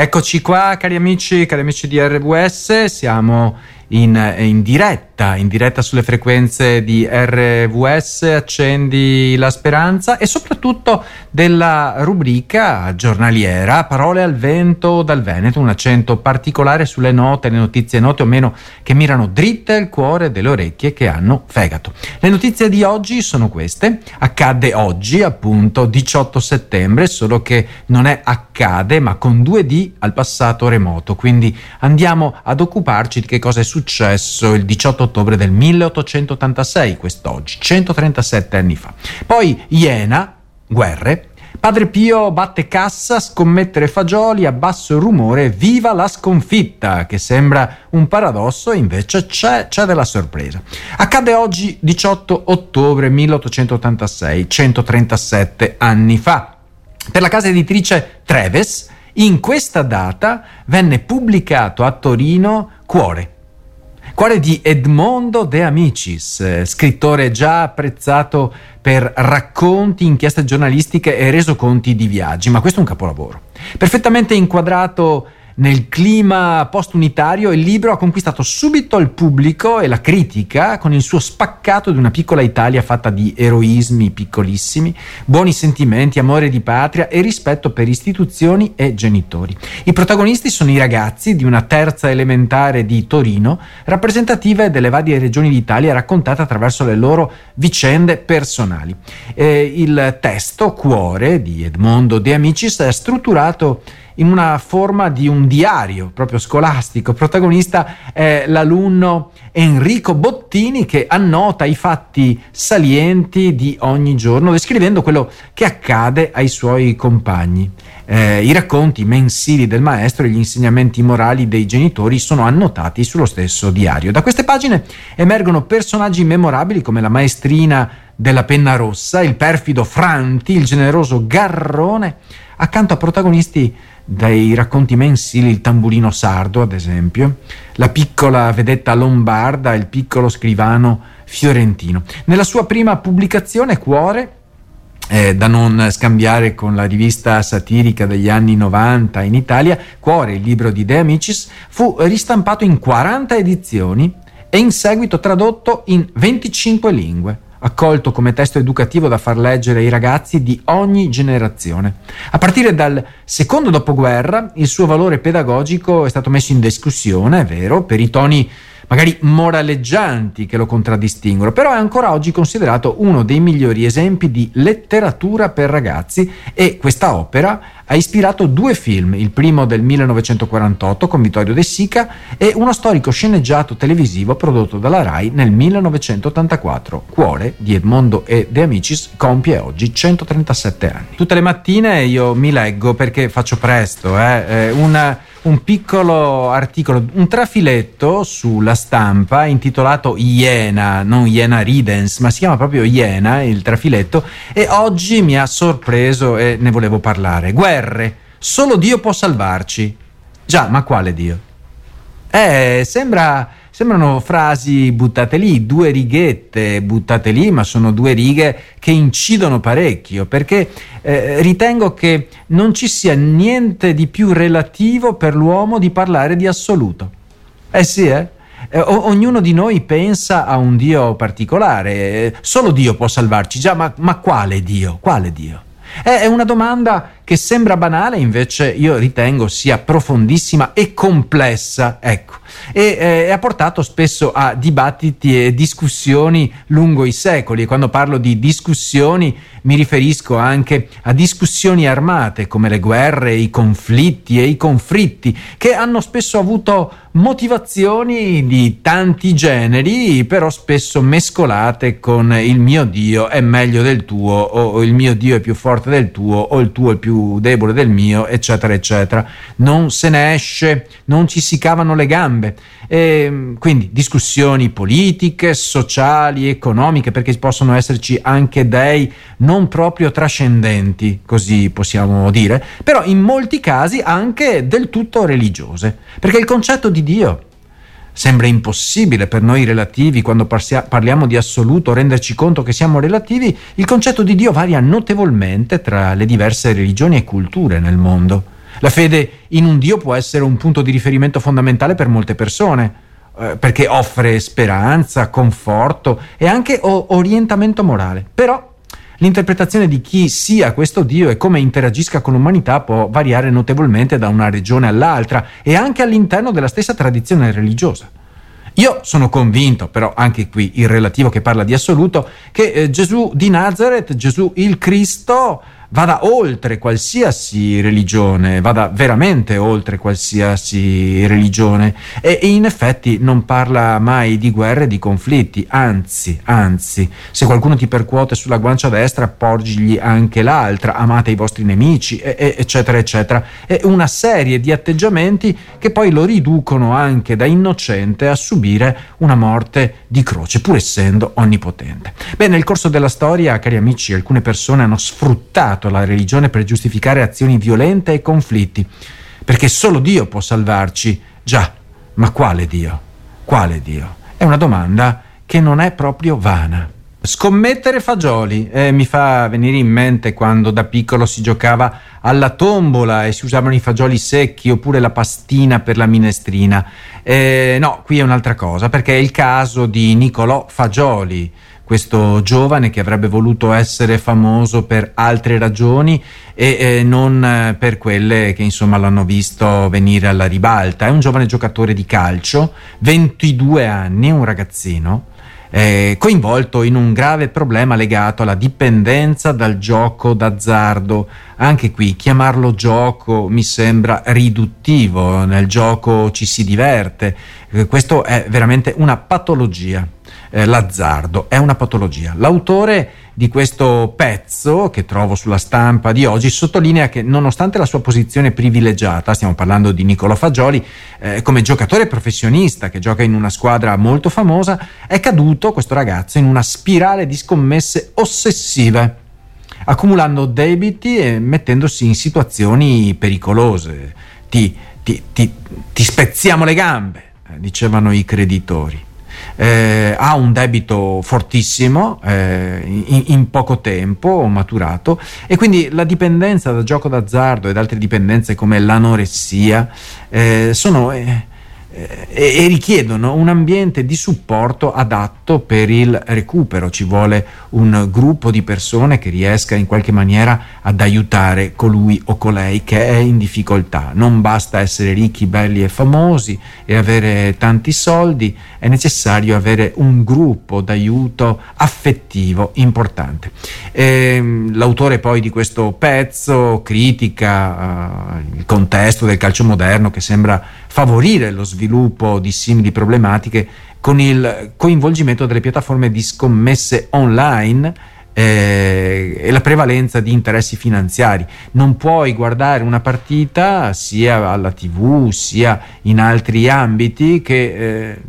Eccoci qua, cari amici, cari amici di RWS, siamo in, in, diretta, in diretta sulle frequenze di RVS, accendi la speranza e soprattutto della rubrica giornaliera Parole al vento dal Veneto, un accento particolare sulle note, le notizie note o meno che mirano dritte al cuore delle orecchie che hanno fegato. Le notizie di oggi sono queste, accade oggi appunto 18 settembre, solo che non è accade ma con due D al passato remoto, quindi andiamo ad occuparci di che cosa è successo successo il 18 ottobre del 1886, quest'oggi, 137 anni fa. Poi Iena, guerre, Padre Pio batte cassa, scommettere fagioli a basso rumore, viva la sconfitta, che sembra un paradosso, invece c'è, c'è della sorpresa. Accade oggi 18 ottobre 1886, 137 anni fa. Per la casa editrice Treves, in questa data venne pubblicato a Torino Cuore, Cuore di Edmondo De Amicis, eh, scrittore già apprezzato per racconti, inchieste giornalistiche e resoconti di viaggi, ma questo è un capolavoro. Perfettamente inquadrato nel clima post-unitario il libro ha conquistato subito il pubblico e la critica con il suo spaccato di una piccola Italia fatta di eroismi piccolissimi, buoni sentimenti, amore di patria e rispetto per istituzioni e genitori. I protagonisti sono i ragazzi di una terza elementare di Torino, rappresentative delle varie regioni d'Italia raccontate attraverso le loro vicende personali. Eh, il testo Cuore di Edmondo De Amicis è strutturato in una forma di un diario proprio scolastico. Protagonista è l'alunno Enrico Bottini che annota i fatti salienti di ogni giorno, descrivendo quello che accade ai suoi compagni. Eh, I racconti mensili del maestro e gli insegnamenti morali dei genitori sono annotati sullo stesso diario. Da queste pagine emergono personaggi memorabili come la maestrina della penna rossa, il perfido Franti, il generoso Garrone, accanto a protagonisti dai racconti mensili Il tamburino sardo, ad esempio, la piccola vedetta lombarda, il piccolo scrivano fiorentino. Nella sua prima pubblicazione, Cuore, eh, da non scambiare con la rivista satirica degli anni 90 in Italia, Cuore, il libro di De Amicis, fu ristampato in 40 edizioni e in seguito tradotto in 25 lingue accolto come testo educativo da far leggere ai ragazzi di ogni generazione. A partire dal secondo dopoguerra il suo valore pedagogico è stato messo in discussione, è vero, per i toni magari moraleggianti che lo contraddistinguono, però è ancora oggi considerato uno dei migliori esempi di letteratura per ragazzi e questa opera ha ispirato due film, il primo del 1948 con Vittorio De Sica e uno storico sceneggiato televisivo prodotto dalla RAI nel 1984. Cuore di Edmondo e De Amicis compie oggi 137 anni. Tutte le mattine io mi leggo perché faccio presto, eh, eh una un piccolo articolo, un trafiletto sulla stampa intitolato Iena, non Iena Ridens, ma si chiama proprio Iena, il trafiletto, e oggi mi ha sorpreso e ne volevo parlare. Guerre, solo Dio può salvarci. Già, ma quale Dio? Eh, sembra Sembrano frasi buttate lì, due righette buttate lì, ma sono due righe che incidono parecchio, perché eh, ritengo che non ci sia niente di più relativo per l'uomo di parlare di assoluto. Eh sì, eh? Eh, ognuno di noi pensa a un Dio particolare, eh, solo Dio può salvarci, già, ma, ma quale Dio? Quale Dio? È una domanda che sembra banale, invece io ritengo sia profondissima e complessa, ecco, e eh, ha portato spesso a dibattiti e discussioni lungo i secoli. E quando parlo di discussioni mi riferisco anche a discussioni armate come le guerre, i conflitti e i conflitti, che hanno spesso avuto motivazioni di tanti generi, però spesso mescolate con il mio Dio è meglio del tuo, o il mio Dio è più forte del tuo, o il tuo è più debole del mio, eccetera, eccetera. Non se ne esce, non ci si cavano le gambe. E, quindi discussioni politiche, sociali, economiche, perché possono esserci anche dei non proprio trascendenti, così possiamo dire, però in molti casi anche del tutto religiose, perché il concetto di Dio Sembra impossibile per noi relativi, quando parliamo di assoluto, renderci conto che siamo relativi, il concetto di Dio varia notevolmente tra le diverse religioni e culture nel mondo. La fede in un Dio può essere un punto di riferimento fondamentale per molte persone, eh, perché offre speranza, conforto e anche orientamento morale. Però l'interpretazione di chi sia questo Dio e come interagisca con l'umanità può variare notevolmente da una regione all'altra e anche all'interno della stessa tradizione religiosa. Io sono convinto, però anche qui il relativo che parla di assoluto, che eh, Gesù di Nazareth, Gesù il Cristo, vada oltre qualsiasi religione, vada veramente oltre qualsiasi religione e, e, in effetti non parla mai di guerre e di conflitti, anzi, anzi, se qualcuno ti percuote sulla guancia destra, porgigli anche l'altra, amate i vostri nemici, e, e, eccetera, eccetera. È una serie di atteggiamenti che poi lo riducono anche da innocente a subire una morte di croce, pur essendo onnipotente. Beh, nel corso della storia, cari amici, alcune persone hanno sfruttato usato la religione per giustificare azioni violente e conflitti, perché solo Dio può salvarci. Già, ma quale Dio? Quale Dio? È una domanda che non è proprio vana. Scommettere fagioli eh, mi fa venire in mente quando da piccolo si giocava alla tombola e si usavano i fagioli secchi oppure la pastina per la minestrina. Eh, no, qui è un'altra cosa perché è il caso di Nicolò Fagioli questo giovane che avrebbe voluto essere famoso per altre ragioni e eh, non eh, per quelle che insomma l'hanno visto venire alla ribalta. È un giovane giocatore di calcio, 22 anni, un ragazzino. Eh, coinvolto in un grave problema legato alla dipendenza dal gioco d'azzardo. Anche qui chiamarlo gioco mi sembra riduttivo, nel gioco ci si diverte, eh, questo è veramente una patologia eh, l'azzardo, è una patologia. L'autore di questo pezzo che trovo sulla stampa di oggi sottolinea che nonostante la sua posizione privilegiata, stiamo parlando di Niccolo Fagioli, eh, come giocatore professionista che gioca in una squadra molto famosa, è caduto questo ragazzo in una spirale di scommesse ossessive accumulando debiti e mettendosi in situazioni pericolose. Ti, ti, ti, ti spezziamo le gambe, eh, dicevano i creditori eh, ha un debito fortissimo eh, in, in, poco tempo maturato e quindi la dipendenza dal gioco d'azzardo ed altre dipendenze come l'anoressia eh, sono eh, e, richiedono un ambiente di supporto adatto per il recupero. Ci vuole un gruppo di persone che riesca in qualche maniera ad aiutare colui o colei che è in difficoltà. Non basta essere ricchi, belli e famosi e avere tanti soldi, è necessario avere un gruppo d'aiuto affettivo importante. E, ehm, l'autore poi di questo pezzo critica uh, il contesto del calcio moderno che sembra favorire lo sviluppo di simili problematiche con il coinvolgimento delle piattaforme di scommesse online eh, e la prevalenza di interessi finanziari. Non puoi guardare una partita sia alla tv sia in altri ambiti che eh,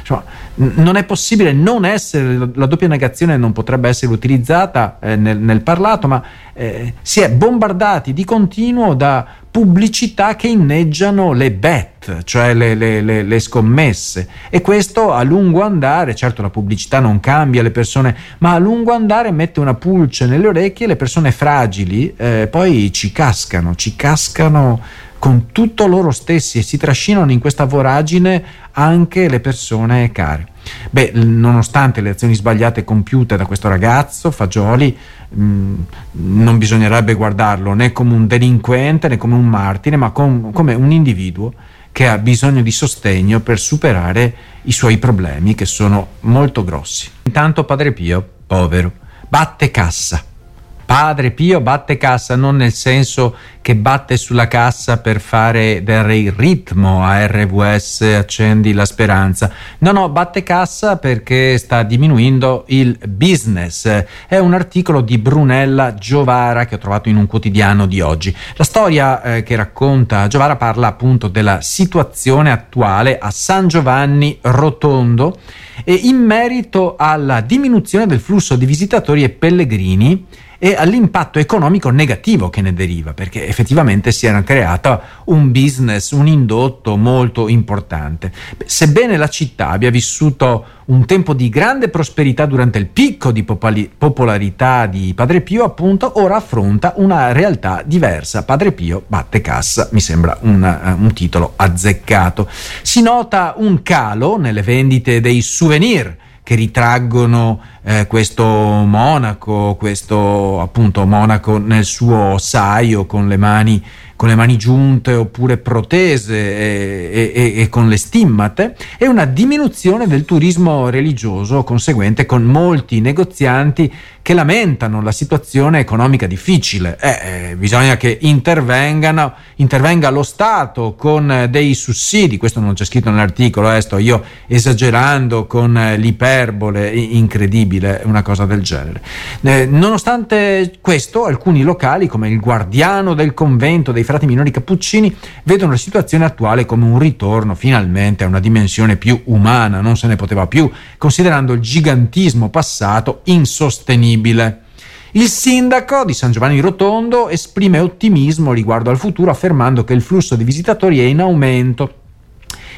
insomma, non è possibile non essere, la doppia negazione non potrebbe essere utilizzata eh, nel, nel, parlato, ma eh, si è bombardati di continuo da pubblicità che inneggiano le bet, cioè le, le, le, le, scommesse. E questo a lungo andare, certo la pubblicità non cambia le persone, ma a lungo andare mette una pulce nelle orecchie le persone fragili eh, poi ci cascano, ci cascano con tutto loro stessi e si trascinano in questa voragine anche le persone care. Beh, nonostante le azioni sbagliate compiute da questo ragazzo, Fagioli, mh, mm, non bisognerebbe guardarlo né come un delinquente né come un martire, ma com- come un individuo che ha bisogno di sostegno per superare i suoi problemi che sono molto grossi. Intanto Padre Pio, povero, batte cassa Padre Pio batte cassa non nel senso che batte sulla cassa per fare dare il ritmo a RVS Accendi la Speranza. No, no, batte cassa perché sta diminuendo il business. È un articolo di Brunella Giovara che ho trovato in un quotidiano di oggi. La storia eh, che racconta Giovara parla appunto della situazione attuale a San Giovanni Rotondo e in merito alla diminuzione del flusso di visitatori e pellegrini e all'impatto economico negativo che ne deriva, perché effettivamente si era creato un business, un indotto molto importante. Sebbene la città abbia vissuto un tempo di grande prosperità durante il picco di popolarità di Padre Pio, appunto, ora affronta una realtà diversa. Padre Pio batte cassa, mi sembra un, uh, un titolo azzeccato. Si nota un calo nelle vendite dei souvenir che ritraggono eh, questo monaco, questo appunto monaco nel suo saio con le mani con le mani giunte oppure protese e, e, e, con le stimmate e una diminuzione del turismo religioso conseguente con molti negozianti che lamentano la situazione economica difficile. Eh, eh, bisogna che intervengano, intervenga lo Stato con dei sussidi, questo non c'è scritto nell'articolo, eh, sto io esagerando con l'iperbole incredibile, una cosa del genere. Eh, nonostante questo, alcuni locali come il guardiano del convento dei frati minori cappuccini vedono la situazione attuale come un ritorno finalmente a una dimensione più umana, non se ne poteva più, considerando il gigantismo passato insostenibile disponibile. Il sindaco di San Giovanni Rotondo esprime ottimismo riguardo al futuro affermando che il flusso di visitatori è in aumento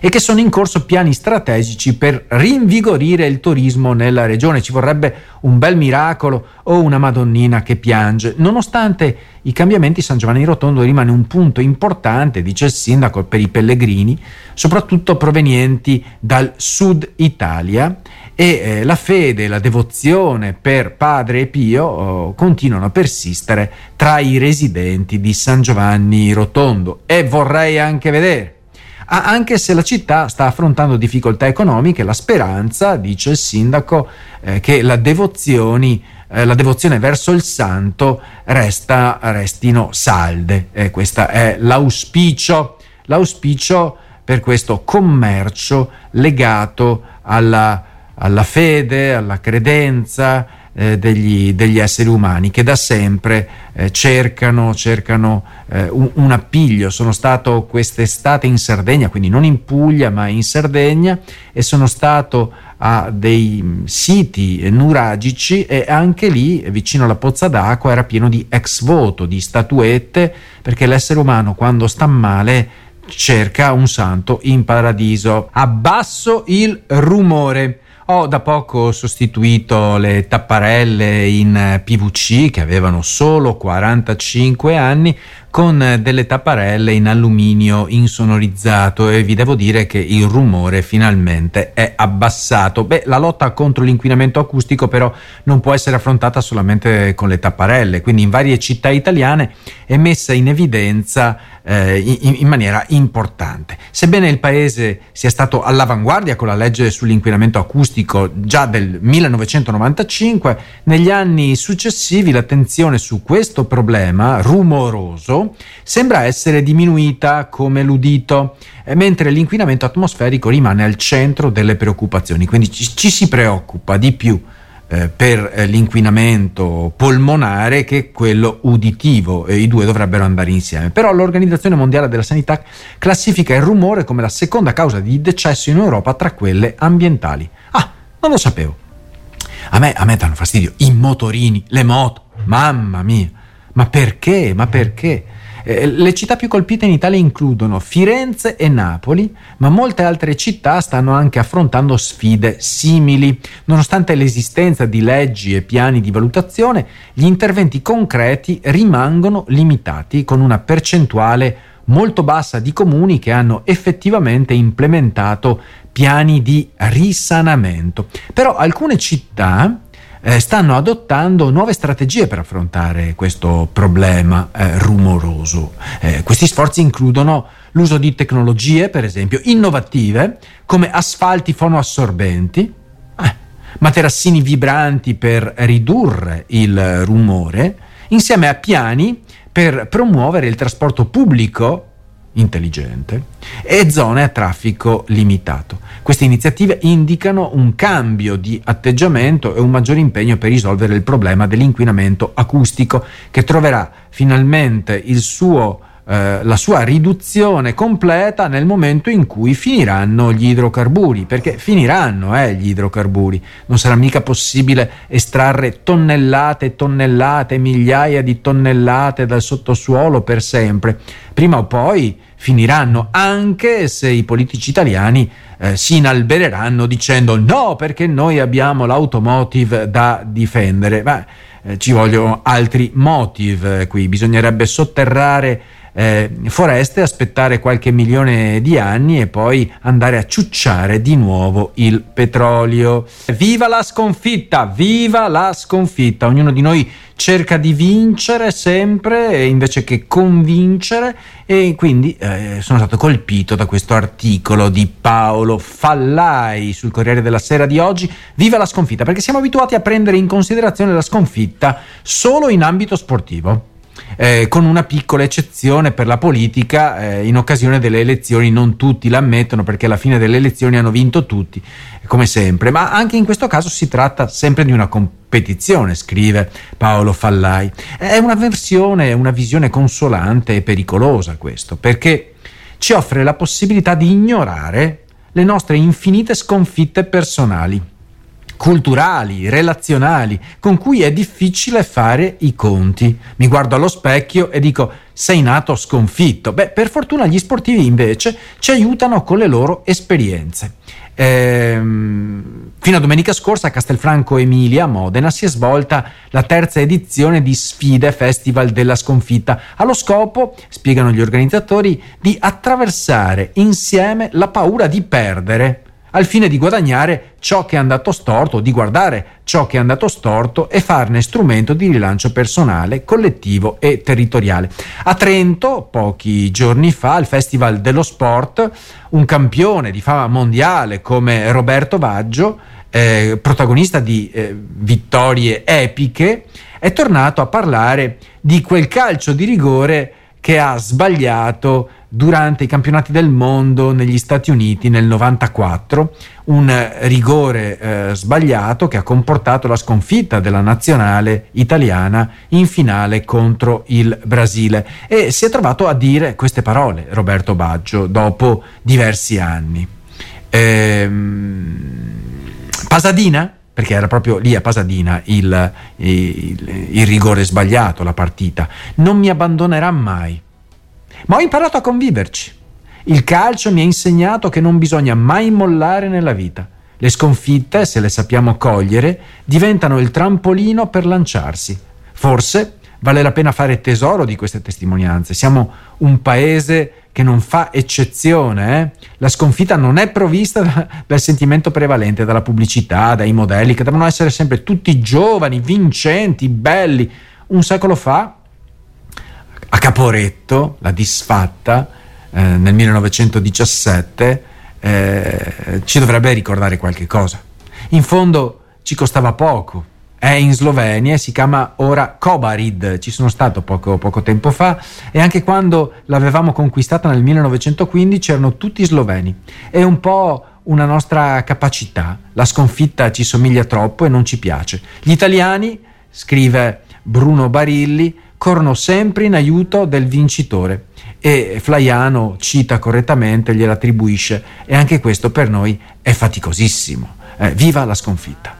e che sono in corso piani strategici per rinvigorire il turismo nella regione. Ci vorrebbe un bel miracolo o una Madonnina che piange. Nonostante i cambiamenti, San Giovanni Rotondo rimane un punto importante, dice il sindaco, per i pellegrini, soprattutto provenienti dal sud Italia e eh, la fede e la devozione per Padre Pio oh, continuano a persistere tra i residenti di San Giovanni Rotondo e vorrei anche vedere anche se la città sta affrontando difficoltà economiche, la speranza, dice il sindaco, eh, che la, eh, la devozione verso il santo resta, restino salde. Eh, questo è l'auspicio, l'auspicio per questo commercio legato alla alla fede, alla credenza eh, degli, degli, esseri umani che da sempre eh, cercano, cercano eh, un, un, appiglio. Sono stato quest'estate in Sardegna, quindi non in Puglia ma in Sardegna e sono stato a dei mm, siti nuragici e anche lì vicino alla pozza d'acqua era pieno di ex voto, di statuette perché l'essere umano quando sta male cerca un santo in paradiso. Abbasso il rumore. Ho da poco sostituito le tapparelle in PVC che avevano solo 45 anni con delle tapparelle in alluminio insonorizzato e vi devo dire che il rumore finalmente è abbassato. Beh, la lotta contro l'inquinamento acustico però non può essere affrontata solamente con le tapparelle, quindi in varie città italiane è messa in evidenza eh, in, in, maniera importante. Sebbene il paese sia stato all'avanguardia con la legge sull'inquinamento acustico già del 1995, negli anni successivi l'attenzione su questo problema rumoroso sembra essere diminuita come l'udito, eh, mentre l'inquinamento atmosferico rimane al centro delle preoccupazioni, quindi ci, ci si preoccupa di più eh, per eh, l'inquinamento polmonare che quello uditivo e i due dovrebbero andare insieme. Però l'Organizzazione Mondiale della Sanità classifica il rumore come la seconda causa di decesso in Europa tra quelle ambientali. Ah, non lo sapevo. A me, a me danno fastidio i motorini, le moto, mamma mia. Ma perché? Ma perché? Eh, le città più colpite in Italia includono Firenze e Napoli, ma molte altre città stanno anche affrontando sfide simili. Nonostante l'esistenza di leggi e piani di valutazione, gli interventi concreti rimangono limitati con una percentuale molto bassa di comuni che hanno effettivamente implementato piani di risanamento. Però alcune città eh, stanno adottando nuove strategie per affrontare questo problema eh, rumoroso. Eh, questi sforzi includono l'uso di tecnologie, per esempio, innovative come asfalti fonoassorbenti, eh, materassini vibranti per ridurre il rumore, insieme a piani per promuovere il trasporto pubblico intelligente e zone a traffico limitato. Queste iniziative indicano un cambio di atteggiamento e un maggiore impegno per risolvere il problema dell'inquinamento acustico che troverà finalmente il suo eh, la sua riduzione completa nel momento in cui finiranno gli idrocarburi, perché finiranno eh, gli idrocarburi, non sarà mica possibile estrarre tonnellate e tonnellate, migliaia di tonnellate dal sottosuolo per sempre, prima o poi finiranno, anche se i politici italiani eh, si inalbereranno dicendo no perché noi abbiamo l'automotive da difendere, ma eh, ci vogliono altri motive qui, bisognerebbe sotterrare eh, foreste, aspettare qualche milione di anni e poi andare a ciucciare di nuovo il petrolio. Viva la sconfitta, viva la sconfitta. Ognuno di noi cerca di vincere sempre invece che convincere e quindi eh, sono stato colpito da questo articolo di Paolo Fallai sul Corriere della Sera di oggi. Viva la sconfitta, perché siamo abituati a prendere in considerazione la sconfitta solo in ambito sportivo eh, con una piccola eccezione per la politica eh, in occasione delle elezioni, non tutti l'ammettono perché alla fine delle elezioni hanno vinto tutti, come sempre, ma anche in questo caso si tratta sempre di una competizione, scrive Paolo Fallai. È una versione, una visione consolante e pericolosa questo, perché ci offre la possibilità di ignorare le nostre infinite sconfitte personali culturali, relazionali, con cui è difficile fare i conti. Mi guardo allo specchio e dico sei nato sconfitto. Beh, per fortuna gli sportivi invece ci aiutano con le loro esperienze. Ehm, fino a domenica scorsa a Castelfranco Emilia, a Modena, si è svolta la terza edizione di Sfide Festival della Sconfitta, allo scopo, spiegano gli organizzatori, di attraversare insieme la paura di perdere al fine di guadagnare ciò che è andato storto, di guardare ciò che è andato storto e farne strumento di rilancio personale, collettivo e territoriale. A Trento, pochi giorni fa, al Festival dello Sport, un campione di fama mondiale come Roberto Baggio, eh, protagonista di eh, vittorie epiche, è tornato a parlare di quel calcio di rigore che ha sbagliato durante i campionati del mondo negli Stati Uniti nel 94, un rigore eh, sbagliato che ha comportato la sconfitta della nazionale italiana in finale contro il Brasile e si è trovato a dire queste parole Roberto Baggio dopo diversi anni. Ehm, Pasadina? perché era proprio lì a Pasadina il, il, il rigore sbagliato, la partita, non mi abbandonerà mai ma ho imparato a conviverci. Il calcio mi ha insegnato che non bisogna mai mollare nella vita. Le sconfitte, se le sappiamo cogliere, diventano il trampolino per lanciarsi. Forse vale la pena fare tesoro di queste testimonianze. Siamo un paese che non fa eccezione. Eh? La sconfitta non è provvista da, dal sentimento prevalente, dalla pubblicità, dai modelli, che devono essere sempre tutti giovani, vincenti, belli. Un secolo fa a Caporetto, la disfatta, eh, nel 1917, eh, ci dovrebbe ricordare qualche cosa. In fondo ci costava poco. È in Slovenia si chiama ora Kobarid, ci sono stato poco, poco tempo fa e anche quando l'avevamo conquistata nel 1915 erano tutti sloveni. È un po' una nostra capacità, la sconfitta ci somiglia troppo e non ci piace. Gli italiani, scrive Bruno Barilli, corrono sempre in aiuto del vincitore e Flaiano cita correttamente, glielo attribuisce e anche questo per noi è faticosissimo. Eh, viva la sconfitta!